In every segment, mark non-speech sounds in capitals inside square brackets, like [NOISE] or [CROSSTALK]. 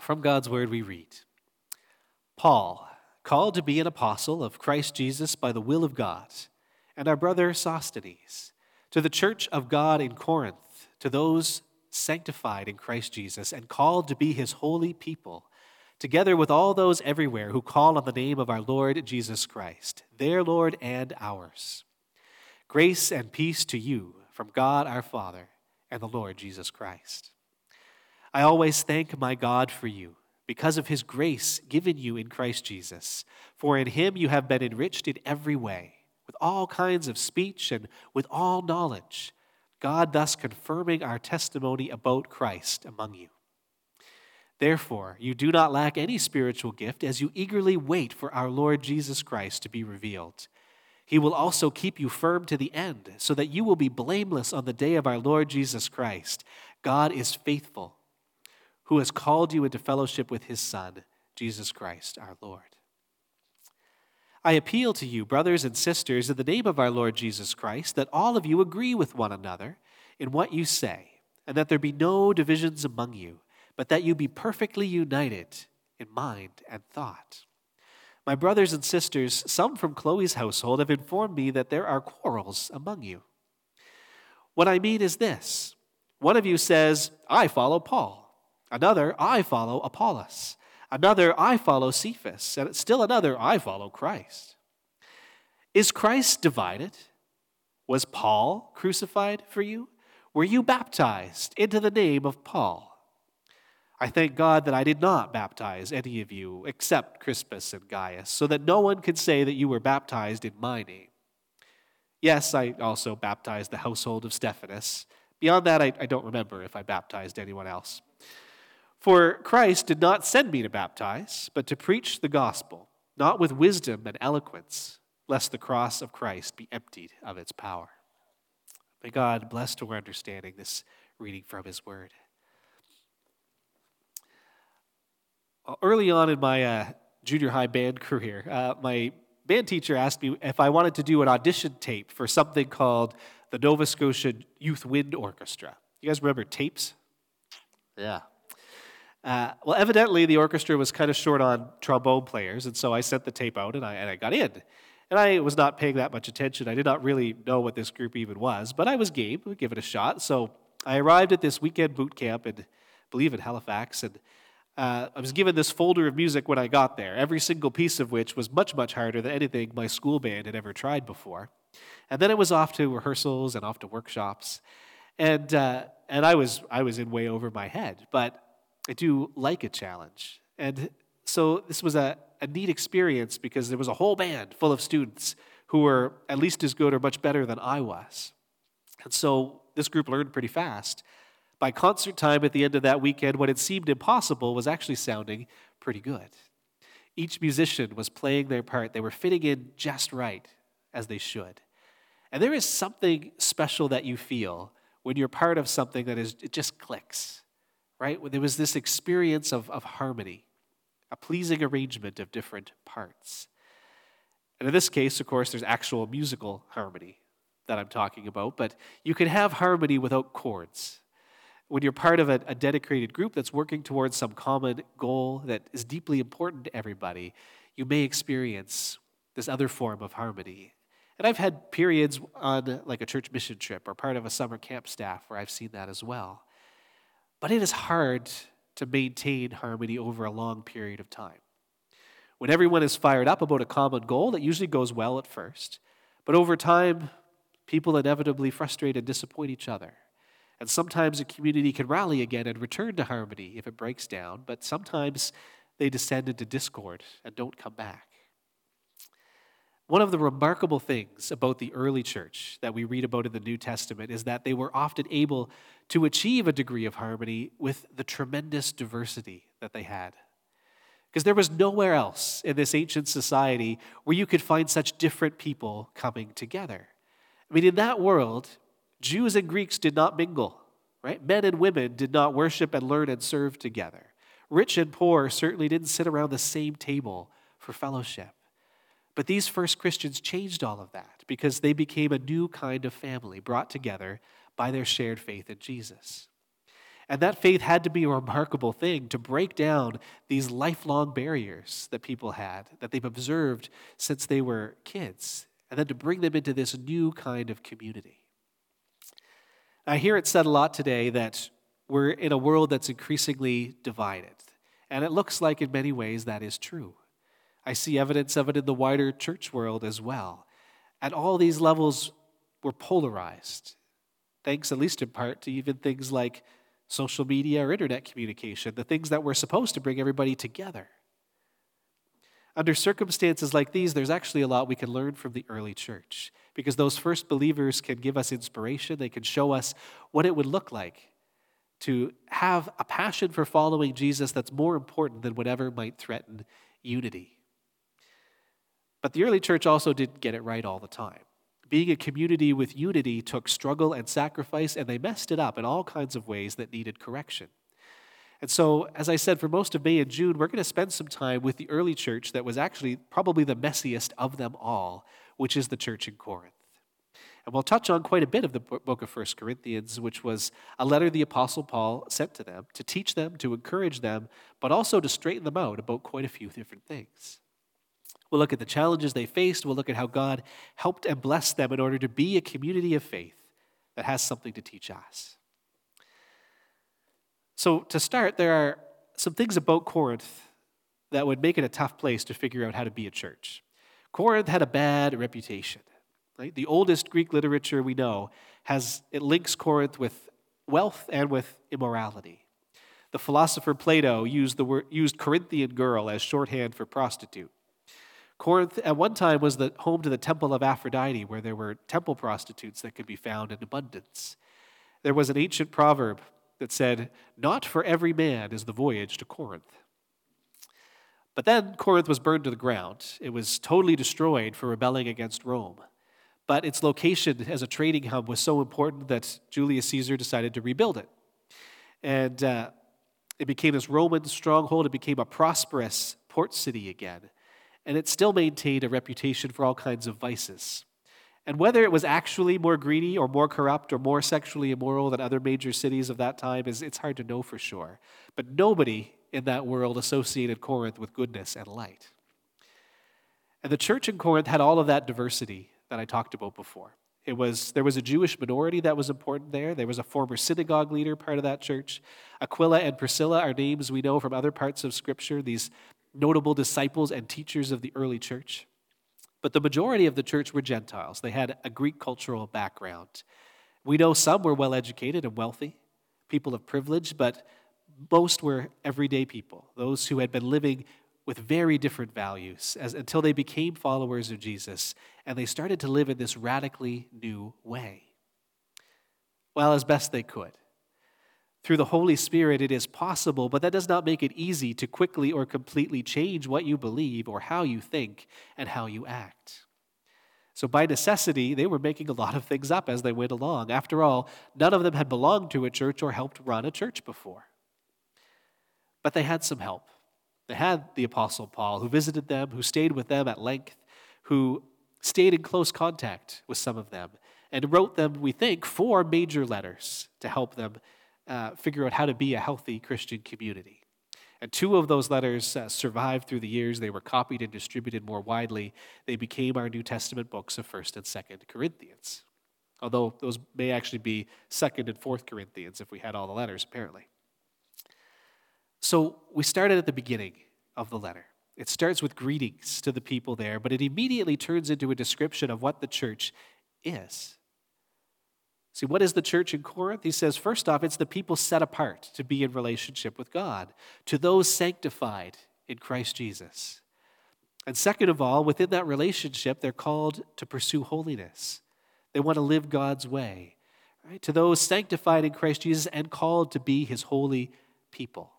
From God's word we read Paul, called to be an apostle of Christ Jesus by the will of God, and our brother Sosthenes, to the church of God in Corinth, to those sanctified in Christ Jesus and called to be his holy people, together with all those everywhere who call on the name of our Lord Jesus Christ, their Lord and ours. Grace and peace to you from God our Father and the Lord Jesus Christ. I always thank my God for you because of his grace given you in Christ Jesus. For in him you have been enriched in every way, with all kinds of speech and with all knowledge, God thus confirming our testimony about Christ among you. Therefore, you do not lack any spiritual gift as you eagerly wait for our Lord Jesus Christ to be revealed. He will also keep you firm to the end, so that you will be blameless on the day of our Lord Jesus Christ. God is faithful who has called you into fellowship with his Son, Jesus Christ our Lord. I appeal to you, brothers and sisters, in the name of our Lord Jesus Christ, that all of you agree with one another in what you say, and that there be no divisions among you, but that you be perfectly united in mind and thought. My brothers and sisters, some from Chloe's household have informed me that there are quarrels among you. What I mean is this one of you says, I follow Paul. Another, I follow Apollos. Another, I follow Cephas. And still another, I follow Christ. Is Christ divided? Was Paul crucified for you? Were you baptized into the name of Paul? I thank God that I did not baptize any of you except Crispus and Gaius, so that no one could say that you were baptized in my name. Yes, I also baptized the household of Stephanas. Beyond that, I, I don't remember if I baptized anyone else. For Christ did not send me to baptize, but to preach the gospel, not with wisdom and eloquence, lest the cross of Christ be emptied of its power. May God bless to our understanding this reading from His Word. Early on in my uh, junior high band career, uh, my band teacher asked me if I wanted to do an audition tape for something called the Nova Scotia Youth Wind Orchestra. You guys remember tapes? Yeah, uh, well, evidently the orchestra was kind of short on trombone players, and so I sent the tape out and I, and I got in. And I was not paying that much attention. I did not really know what this group even was, but I was game, would give it a shot. So I arrived at this weekend boot camp in, I believe, in Halifax, and uh, I was given this folder of music when I got there, every single piece of which was much, much harder than anything my school band had ever tried before. And then it was off to rehearsals and off to workshops, and uh, and I was I was in way over my head, but I do like a challenge. And so this was a, a neat experience because there was a whole band full of students who were at least as good or much better than I was. And so this group learned pretty fast. By concert time at the end of that weekend, what had seemed impossible was actually sounding pretty good. Each musician was playing their part, they were fitting in just right, as they should. And there is something special that you feel when you're part of something that is, it just clicks right? There was this experience of, of harmony, a pleasing arrangement of different parts. And in this case, of course, there's actual musical harmony that I'm talking about, but you can have harmony without chords. When you're part of a, a dedicated group that's working towards some common goal that is deeply important to everybody, you may experience this other form of harmony. And I've had periods on like a church mission trip or part of a summer camp staff where I've seen that as well. But it is hard to maintain harmony over a long period of time. When everyone is fired up about a common goal, it usually goes well at first. But over time, people inevitably frustrate and disappoint each other. And sometimes a community can rally again and return to harmony if it breaks down, but sometimes they descend into discord and don't come back. One of the remarkable things about the early church that we read about in the New Testament is that they were often able to achieve a degree of harmony with the tremendous diversity that they had. Because there was nowhere else in this ancient society where you could find such different people coming together. I mean, in that world, Jews and Greeks did not mingle, right? Men and women did not worship and learn and serve together. Rich and poor certainly didn't sit around the same table for fellowship. But these first Christians changed all of that because they became a new kind of family brought together by their shared faith in Jesus. And that faith had to be a remarkable thing to break down these lifelong barriers that people had, that they've observed since they were kids, and then to bring them into this new kind of community. I hear it said a lot today that we're in a world that's increasingly divided. And it looks like, in many ways, that is true. I see evidence of it in the wider church world as well. At all these levels, we're polarized, thanks, at least in part, to even things like social media or internet communication, the things that were supposed to bring everybody together. Under circumstances like these, there's actually a lot we can learn from the early church because those first believers can give us inspiration. They can show us what it would look like to have a passion for following Jesus that's more important than whatever might threaten unity. But the early church also didn't get it right all the time. Being a community with unity took struggle and sacrifice, and they messed it up in all kinds of ways that needed correction. And so, as I said, for most of May and June, we're going to spend some time with the early church that was actually probably the messiest of them all, which is the church in Corinth. And we'll touch on quite a bit of the book of 1 Corinthians, which was a letter the Apostle Paul sent to them to teach them, to encourage them, but also to straighten them out about quite a few different things. We'll look at the challenges they faced. We'll look at how God helped and blessed them in order to be a community of faith that has something to teach us. So, to start, there are some things about Corinth that would make it a tough place to figure out how to be a church. Corinth had a bad reputation. Right? The oldest Greek literature we know has it links Corinth with wealth and with immorality. The philosopher Plato used the word, used Corinthian girl as shorthand for prostitute. Corinth at one time was the home to the temple of Aphrodite, where there were temple prostitutes that could be found in abundance. There was an ancient proverb that said, Not for every man is the voyage to Corinth. But then Corinth was burned to the ground. It was totally destroyed for rebelling against Rome. But its location as a trading hub was so important that Julius Caesar decided to rebuild it. And uh, it became this Roman stronghold. It became a prosperous port city again. And it still maintained a reputation for all kinds of vices. And whether it was actually more greedy or more corrupt or more sexually immoral than other major cities of that time is it's hard to know for sure. But nobody in that world associated Corinth with goodness and light. And the church in Corinth had all of that diversity that I talked about before. It was there was a Jewish minority that was important there. There was a former synagogue leader part of that church. Aquila and Priscilla are names we know from other parts of scripture, these notable disciples and teachers of the early church. But the majority of the church were Gentiles. They had a Greek cultural background. We know some were well educated and wealthy, people of privilege, but most were everyday people, those who had been living with very different values as, until they became followers of Jesus and they started to live in this radically new way. Well, as best they could. Through the Holy Spirit, it is possible, but that does not make it easy to quickly or completely change what you believe or how you think and how you act. So, by necessity, they were making a lot of things up as they went along. After all, none of them had belonged to a church or helped run a church before. But they had some help. They had the Apostle Paul, who visited them, who stayed with them at length, who stayed in close contact with some of them, and wrote them, we think, four major letters to help them uh, figure out how to be a healthy Christian community. And two of those letters uh, survived through the years. They were copied and distributed more widely. They became our New Testament books of 1st and 2nd Corinthians. Although those may actually be 2nd and 4th Corinthians if we had all the letters, apparently. So we started at the beginning of the letter. It starts with greetings to the people there, but it immediately turns into a description of what the church is. See, what is the church in Corinth? He says, first off, it's the people set apart to be in relationship with God, to those sanctified in Christ Jesus. And second of all, within that relationship, they're called to pursue holiness. They want to live God's way, right? To those sanctified in Christ Jesus and called to be his holy people.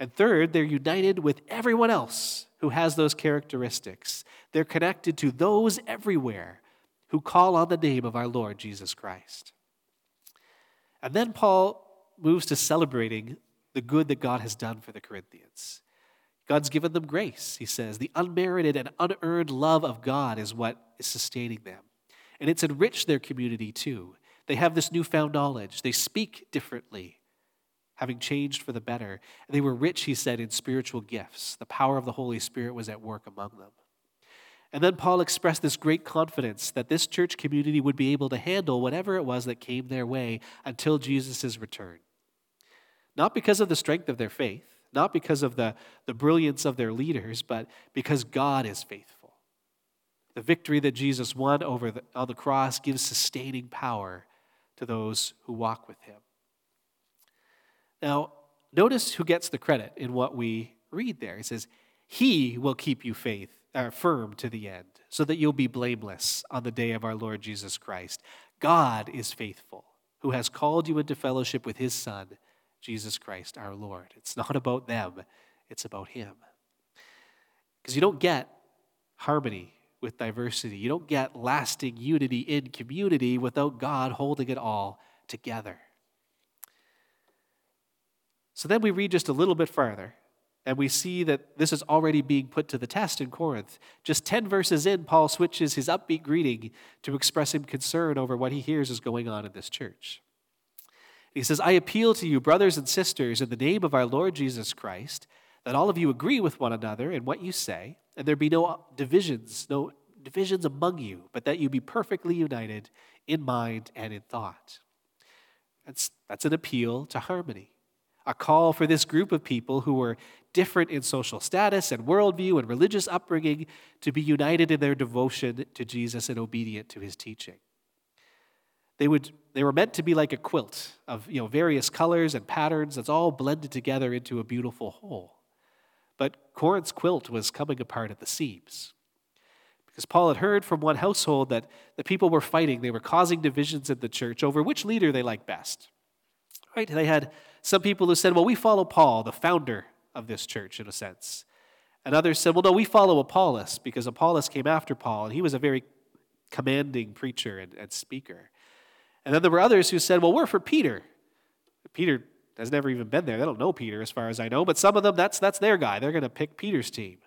And third, they're united with everyone else who has those characteristics. They're connected to those everywhere who call on the name of our Lord Jesus Christ. And then Paul moves to celebrating the good that God has done for the Corinthians. God's given them grace, he says. The unmerited and unearned love of God is what is sustaining them. And it's enriched their community too. They have this newfound knowledge. They speak differently. having changed for the better. And they were rich, he said, in spiritual gifts. The power of the Holy Spirit was at work among them. And then Paul expressed this great confidence that this church community would be able to handle whatever it was that came their way until Jesus' return. Not because of the strength of their faith, not because of the, the brilliance of their leaders, but because God is faithful. The victory that Jesus won over the, on the cross gives sustaining power to those who walk with him. Now, notice who gets the credit in what we read there. He says, He will keep you faith, uh, firm to the end, so that you'll be blameless on the day of our Lord Jesus Christ. God is faithful, who has called you into fellowship with his Son, Jesus Christ our Lord. It's not about them, it's about him. Because you don't get harmony with diversity. You don't get lasting unity in community without God holding it all together. So then we read just a little bit farther, and we see that this is already being put to the test in Corinth. Just 10 verses in, Paul switches his upbeat greeting to expressing concern over what he hears is going on in this church. He says, I appeal to you, brothers and sisters, in the name of our Lord Jesus Christ, that all of you agree with one another in what you say, and there be no divisions, no divisions among you, but that you be perfectly united in mind and in thought. That's, that's an appeal to harmony a call for this group of people who were different in social status and worldview and religious upbringing to be united in their devotion to Jesus and obedient to his teaching. They, would, they were meant to be like a quilt of you know, various colors and patterns that's all blended together into a beautiful whole. But Corinth's quilt was coming apart at the seams. Because Paul had heard from one household that the people were fighting, they were causing divisions in the church over which leader they liked best. Right? They had some people who said, well, we follow Paul, the founder of this church, in a sense. And others said, well, no, we follow Apollos because Apollos came after Paul, and he was a very commanding preacher and, and speaker. And then there were others who said, well, we're for Peter. Peter has never even been there. They don't know Peter, as far as I know, but some of them, that's, that's their guy. They're going to pick Peter's team.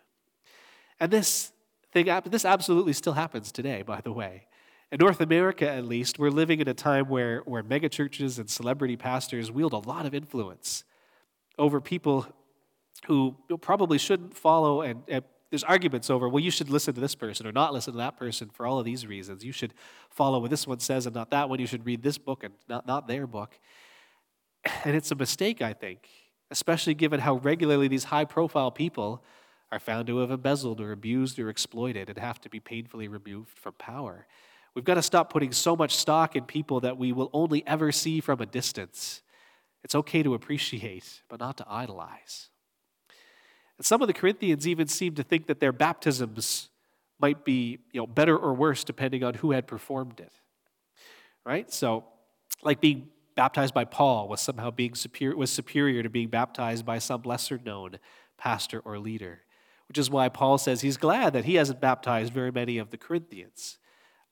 And this thing, this absolutely still happens today, by the way. In North America, at least, we're living in a time where, where megachurches and celebrity pastors wield a lot of influence over people who probably shouldn't follow. And, and there's arguments over, well, you should listen to this person or not listen to that person for all of these reasons. You should follow what this one says and not that one. You should read this book and not, not their book. And it's a mistake, I think, especially given how regularly these high profile people are found to have embezzled or abused or exploited and have to be painfully removed from power. We've got to stop putting so much stock in people that we will only ever see from a distance. It's okay to appreciate, but not to idolize. And some of the Corinthians even seem to think that their baptisms might be you know, better or worse depending on who had performed it. Right? So, like being baptized by Paul was somehow being superior, was superior to being baptized by some lesser known pastor or leader, which is why Paul says he's glad that he hasn't baptized very many of the Corinthians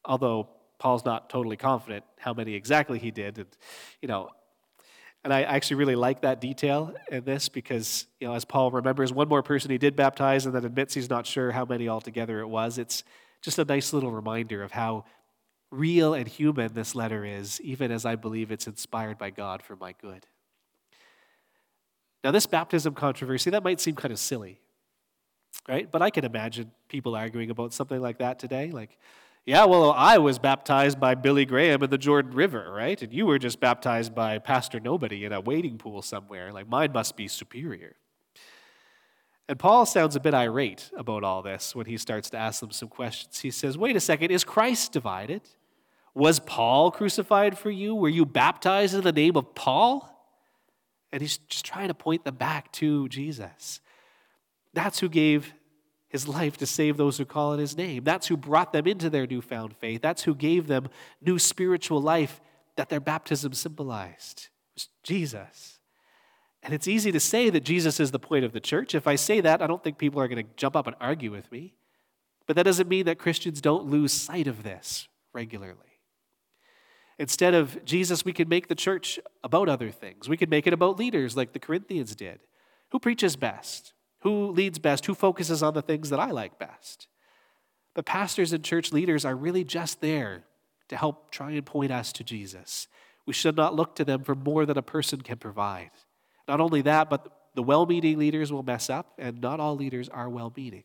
although Paul's not totally confident how many exactly he did. And, you know, and I actually really like that detail in this because, you know, as Paul remembers one more person he did baptize and then admits he's not sure how many altogether it was, it's just a nice little reminder of how real and human this letter is, even as I believe it's inspired by God for my good. Now, this baptism controversy, that might seem kind of silly, right? But I can imagine people arguing about something like that today. Like, yeah, well, I was baptized by Billy Graham in the Jordan River, right? And you were just baptized by Pastor Nobody in a wading pool somewhere. Like, mine must be superior. And Paul sounds a bit irate about all this when he starts to ask them some questions. He says, Wait a second, is Christ divided? Was Paul crucified for you? Were you baptized in the name of Paul? And he's just trying to point them back to Jesus. That's who gave his life to save those who call on his name. That's who brought them into their newfound faith. That's who gave them new spiritual life that their baptism symbolized. It was Jesus. And it's easy to say that Jesus is the point of the church. If I say that, I don't think people are going to jump up and argue with me. But that doesn't mean that Christians don't lose sight of this regularly. Instead of Jesus, we can make the church about other things. We can make it about leaders like the Corinthians did. Who preaches best? Who leads best? Who focuses on the things that I like best? But pastors and church leaders are really just there to help try and point us to Jesus. We should not look to them for more than a person can provide. Not only that, but the well meaning leaders will mess up, and not all leaders are well meaning.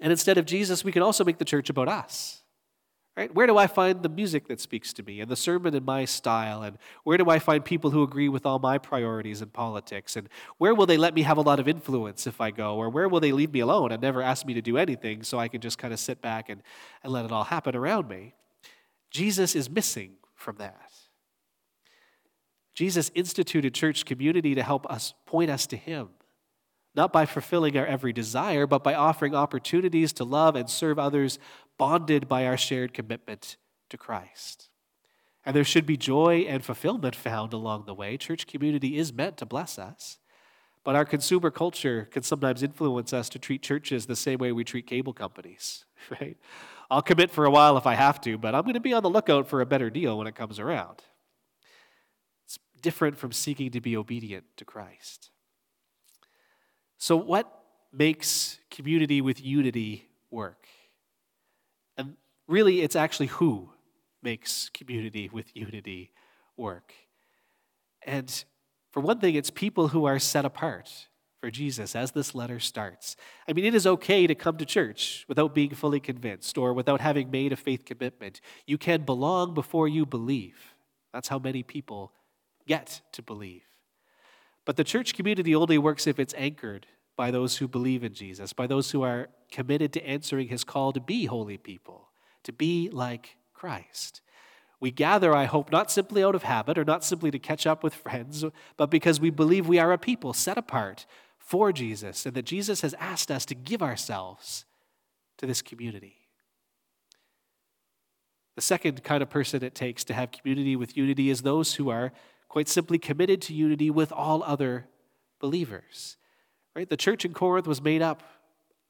And instead of Jesus, we can also make the church about us. Right? Where do I find the music that speaks to me and the sermon in my style? And where do I find people who agree with all my priorities in politics? And where will they let me have a lot of influence if I go? Or where will they leave me alone and never ask me to do anything so I can just kind of sit back and, and let it all happen around me? Jesus is missing from that. Jesus instituted church community to help us point us to Him, not by fulfilling our every desire, but by offering opportunities to love and serve others, bonded by our shared commitment to Christ. And there should be joy and fulfillment found along the way. Church community is meant to bless us. But our consumer culture can sometimes influence us to treat churches the same way we treat cable companies, [LAUGHS] right? I'll commit for a while if I have to, but I'm going to be on the lookout for a better deal when it comes around It's different from seeking to be obedient to Christ. So, what makes community with unity work? Really, it's actually who makes community with unity work. And for one thing, it's people who are set apart for Jesus as this letter starts. I mean, it is okay to come to church without being fully convinced or without having made a faith commitment. You can belong before you believe. That's how many people get to believe. But the church community only works if it's anchored by those who believe in Jesus, by those who are committed to answering his call to be holy people, to be like Christ. We gather, I hope, not simply out of habit or not simply to catch up with friends, but because we believe we are a people set apart for Jesus and that Jesus has asked us to give ourselves to this community. The second kind of person it takes to have community with unity is those who are quite simply committed to unity with all other believers. Right? The church in Corinth was made up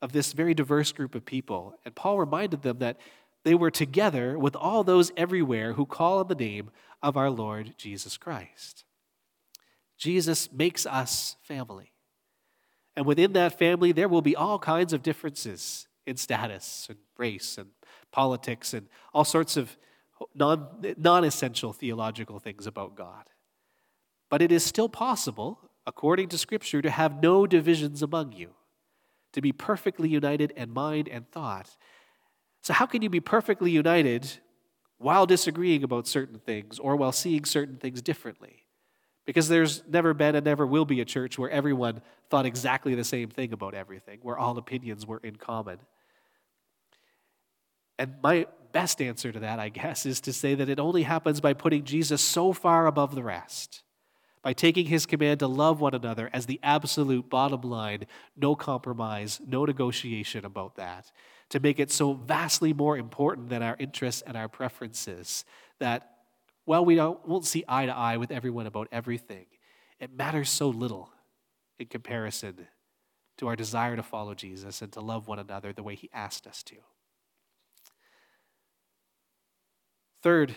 of this very diverse group of people, and Paul reminded them that they were together with all those everywhere who call on the name of our Lord Jesus Christ. Jesus makes us family. And within that family, there will be all kinds of differences in status and race and politics and all sorts of non essential theological things about God. But it is still possible, according to Scripture, to have no divisions among you, to be perfectly united in mind and thought. So, how can you be perfectly united while disagreeing about certain things or while seeing certain things differently? Because there's never been and never will be a church where everyone thought exactly the same thing about everything, where all opinions were in common. And my best answer to that, I guess, is to say that it only happens by putting Jesus so far above the rest by taking his command to love one another as the absolute bottom line, no compromise, no negotiation about that, to make it so vastly more important than our interests and our preferences that, while we don't, won't see eye to eye with everyone about everything, it matters so little in comparison to our desire to follow Jesus and to love one another the way he asked us to. Third,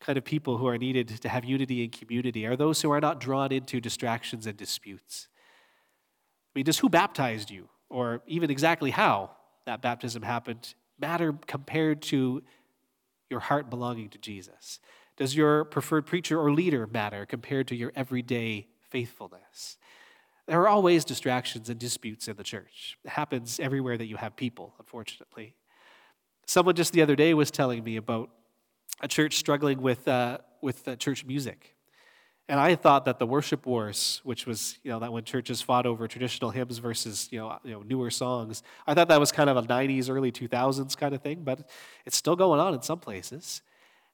kind of people who are needed to have unity and community are those who are not drawn into distractions and disputes. I mean, just who baptized you, or even exactly how that baptism happened, matter compared to your heart belonging to Jesus? Does your preferred preacher or leader matter compared to your everyday faithfulness? There are always distractions and disputes in the church. It happens everywhere that you have people, unfortunately. Someone just the other day was telling me about a church struggling with, uh, with uh, church music. And I thought that the worship wars, which was, you know, that when churches fought over traditional hymns versus, you know, you know, newer songs, I thought that was kind of a 90s, early 2000s kind of thing, but it's still going on in some places.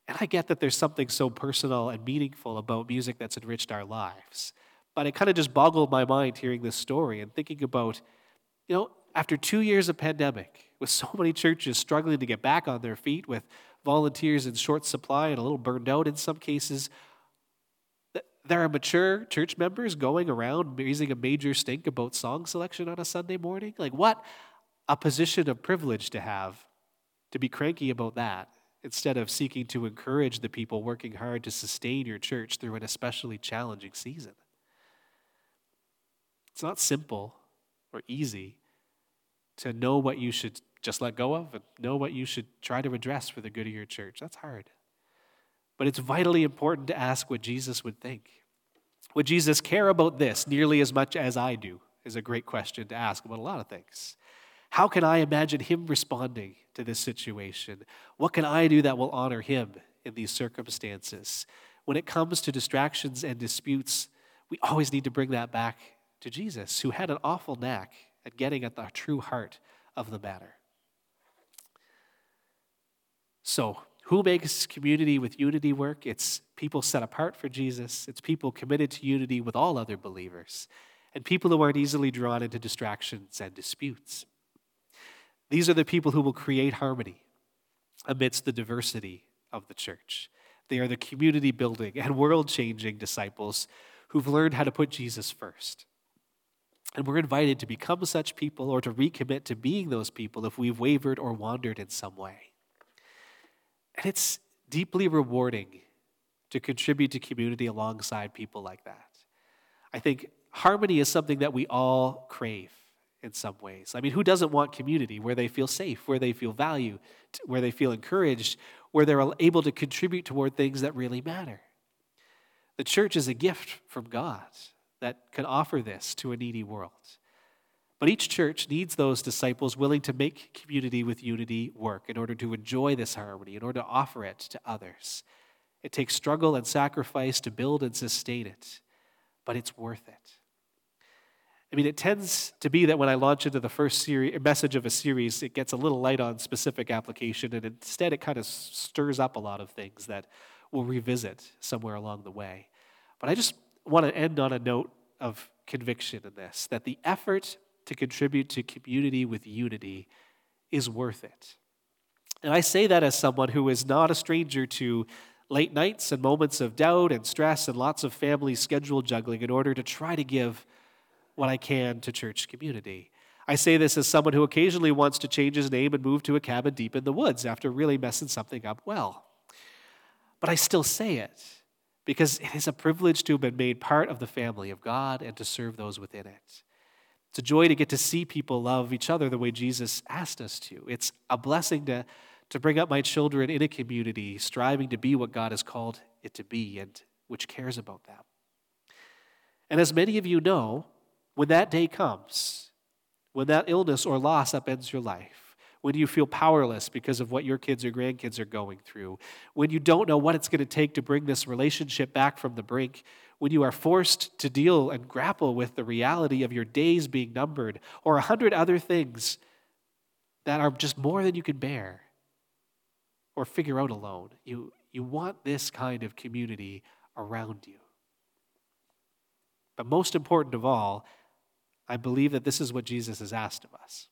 And I get that there's something so personal and meaningful about music that's enriched our lives. But it kind of just boggled my mind hearing this story and thinking about, you know, after two years of pandemic, with so many churches struggling to get back on their feet, with volunteers in short supply and a little burned out in some cases. There are mature church members going around raising a major stink about song selection on a Sunday morning. Like, what a position of privilege to have to be cranky about that instead of seeking to encourage the people working hard to sustain your church through an especially challenging season. It's not simple or easy to know what you should just let go of and know what you should try to address for the good of your church. That's hard. But it's vitally important to ask what Jesus would think. Would Jesus care about this nearly as much as I do? Is a great question to ask about a lot of things. How can I imagine him responding to this situation? What can I do that will honor him in these circumstances? When it comes to distractions and disputes, we always need to bring that back to Jesus, who had an awful knack at getting at the true heart of the matter. So, who makes community with unity work? It's people set apart for Jesus, it's people committed to unity with all other believers, and people who aren't easily drawn into distractions and disputes. These are the people who will create harmony amidst the diversity of the church. They are the community building and world changing disciples who've learned how to put Jesus first. And we're invited to become such people or to recommit to being those people if we've wavered or wandered in some way. And it's deeply rewarding to contribute to community alongside people like that. I think harmony is something that we all crave in some ways. I mean, who doesn't want community where they feel safe, where they feel valued, where they feel encouraged, where they're able to contribute toward things that really matter? The church is a gift from God that can offer this to a needy world. But each church needs those disciples willing to make community with unity work in order to enjoy this harmony, in order to offer it to others. It takes struggle and sacrifice to build and sustain it, but it's worth it. I mean, it tends to be that when I launch into the first series, message of a series, it gets a little light on specific application, and instead it kind of stirs up a lot of things that we'll revisit somewhere along the way. But I just want to end on a note of conviction in this that the effort to contribute to community with unity is worth it. And I say that as someone who is not a stranger to late nights and moments of doubt and stress and lots of family schedule juggling in order to try to give what I can to church community. I say this as someone who occasionally wants to change his name and move to a cabin deep in the woods after really messing something up well. But I still say it because it is a privilege to have been made part of the family of God and to serve those within it. It's a joy to get to see people love each other the way Jesus asked us to. It's a blessing to, to bring up my children in a community striving to be what God has called it to be and which cares about them. And as many of you know, when that day comes, when that illness or loss upends your life, when you feel powerless because of what your kids or grandkids are going through, when you don't know what it's going to take to bring this relationship back from the brink, when you are forced to deal and grapple with the reality of your days being numbered, or a hundred other things that are just more than you can bear or figure out alone. You, you want this kind of community around you. But most important of all, I believe that this is what Jesus has asked of us.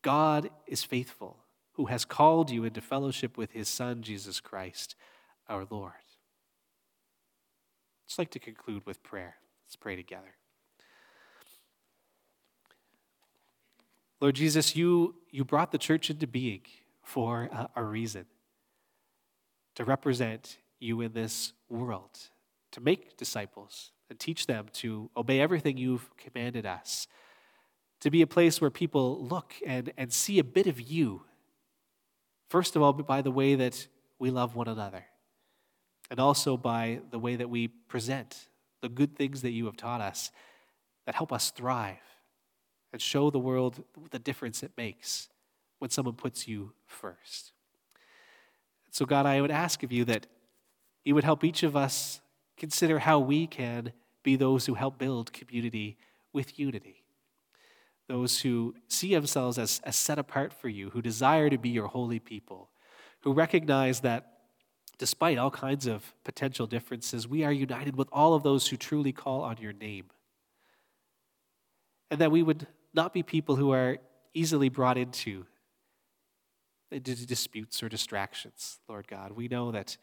God is faithful, who has called you into fellowship with his Son, Jesus Christ, our Lord. I'd like to conclude with prayer. Let's pray together. Lord Jesus, you, you brought the church into being for a, a reason to represent you in this world, to make disciples and teach them to obey everything you've commanded us, to be a place where people look and, and see a bit of you. First of all, by the way that we love one another and also by the way that we present the good things that you have taught us that help us thrive and show the world the difference it makes when someone puts you first. So, God, I would ask of you that you would help each of us consider how we can be those who help build community with unity. Those who see themselves as, as set apart for you, who desire to be your holy people, who recognize that despite all kinds of potential differences, we are united with all of those who truly call on your name. And that we would not be people who are easily brought into disputes or distractions, Lord God. We know that,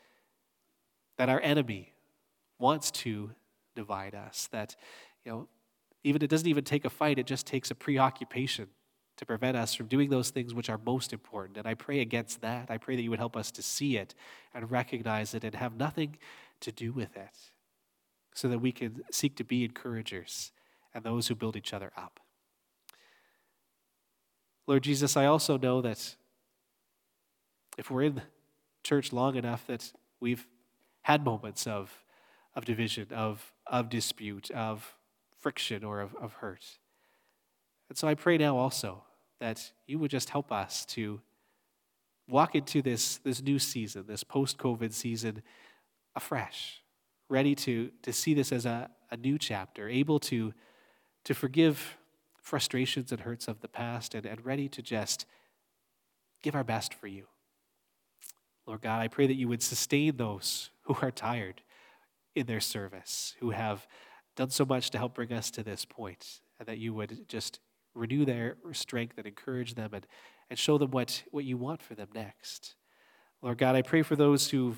that our enemy wants to divide us, that, you know, even it doesn't even take a fight, it just takes a preoccupation to prevent us from doing those things which are most important. And I pray against that. I pray that you would help us to see it and recognize it and have nothing to do with it so that we can seek to be encouragers and those who build each other up. Lord Jesus, I also know that if we're in church long enough that we've had moments of, of division, of, of dispute, of friction, or of, of hurt. And so I pray now also that you would just help us to walk into this, this new season, this post COVID season, afresh, ready to, to see this as a, a new chapter, able to, to forgive frustrations and hurts of the past, and, and ready to just give our best for you. Lord God, I pray that you would sustain those [LAUGHS] who are tired in their service, who have done so much to help bring us to this point, and that you would just renew their strength and encourage them and, and show them what, what you want for them next. Lord God, I pray for those who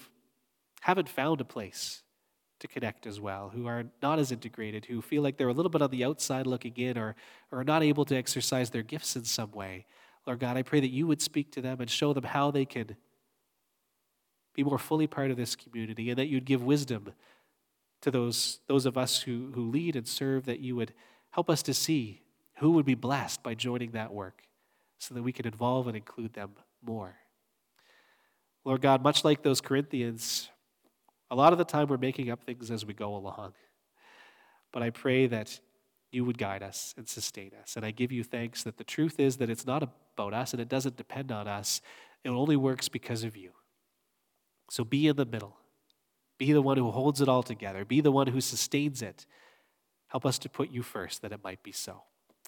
haven't found a place to connect as well, who are not as integrated, who feel like they're a little bit on the outside looking in or, or are not able to exercise their gifts in some way. Lord God, I pray that you would speak to them and show them how they can be more fully part of this community and that you'd give wisdom to those, those of us who, who lead and serve, that you would help us to see who would be blessed by joining that work so that we can involve and include them more. Lord God, much like those Corinthians, a lot of the time we're making up things as we go along. But I pray that you would guide us and sustain us. And I give you thanks that the truth is that it's not about us and it doesn't depend on us. It only works because of you. So be in the middle. Be the one who holds it all together. Be the one who sustains it. Help us to put you first that it might be so.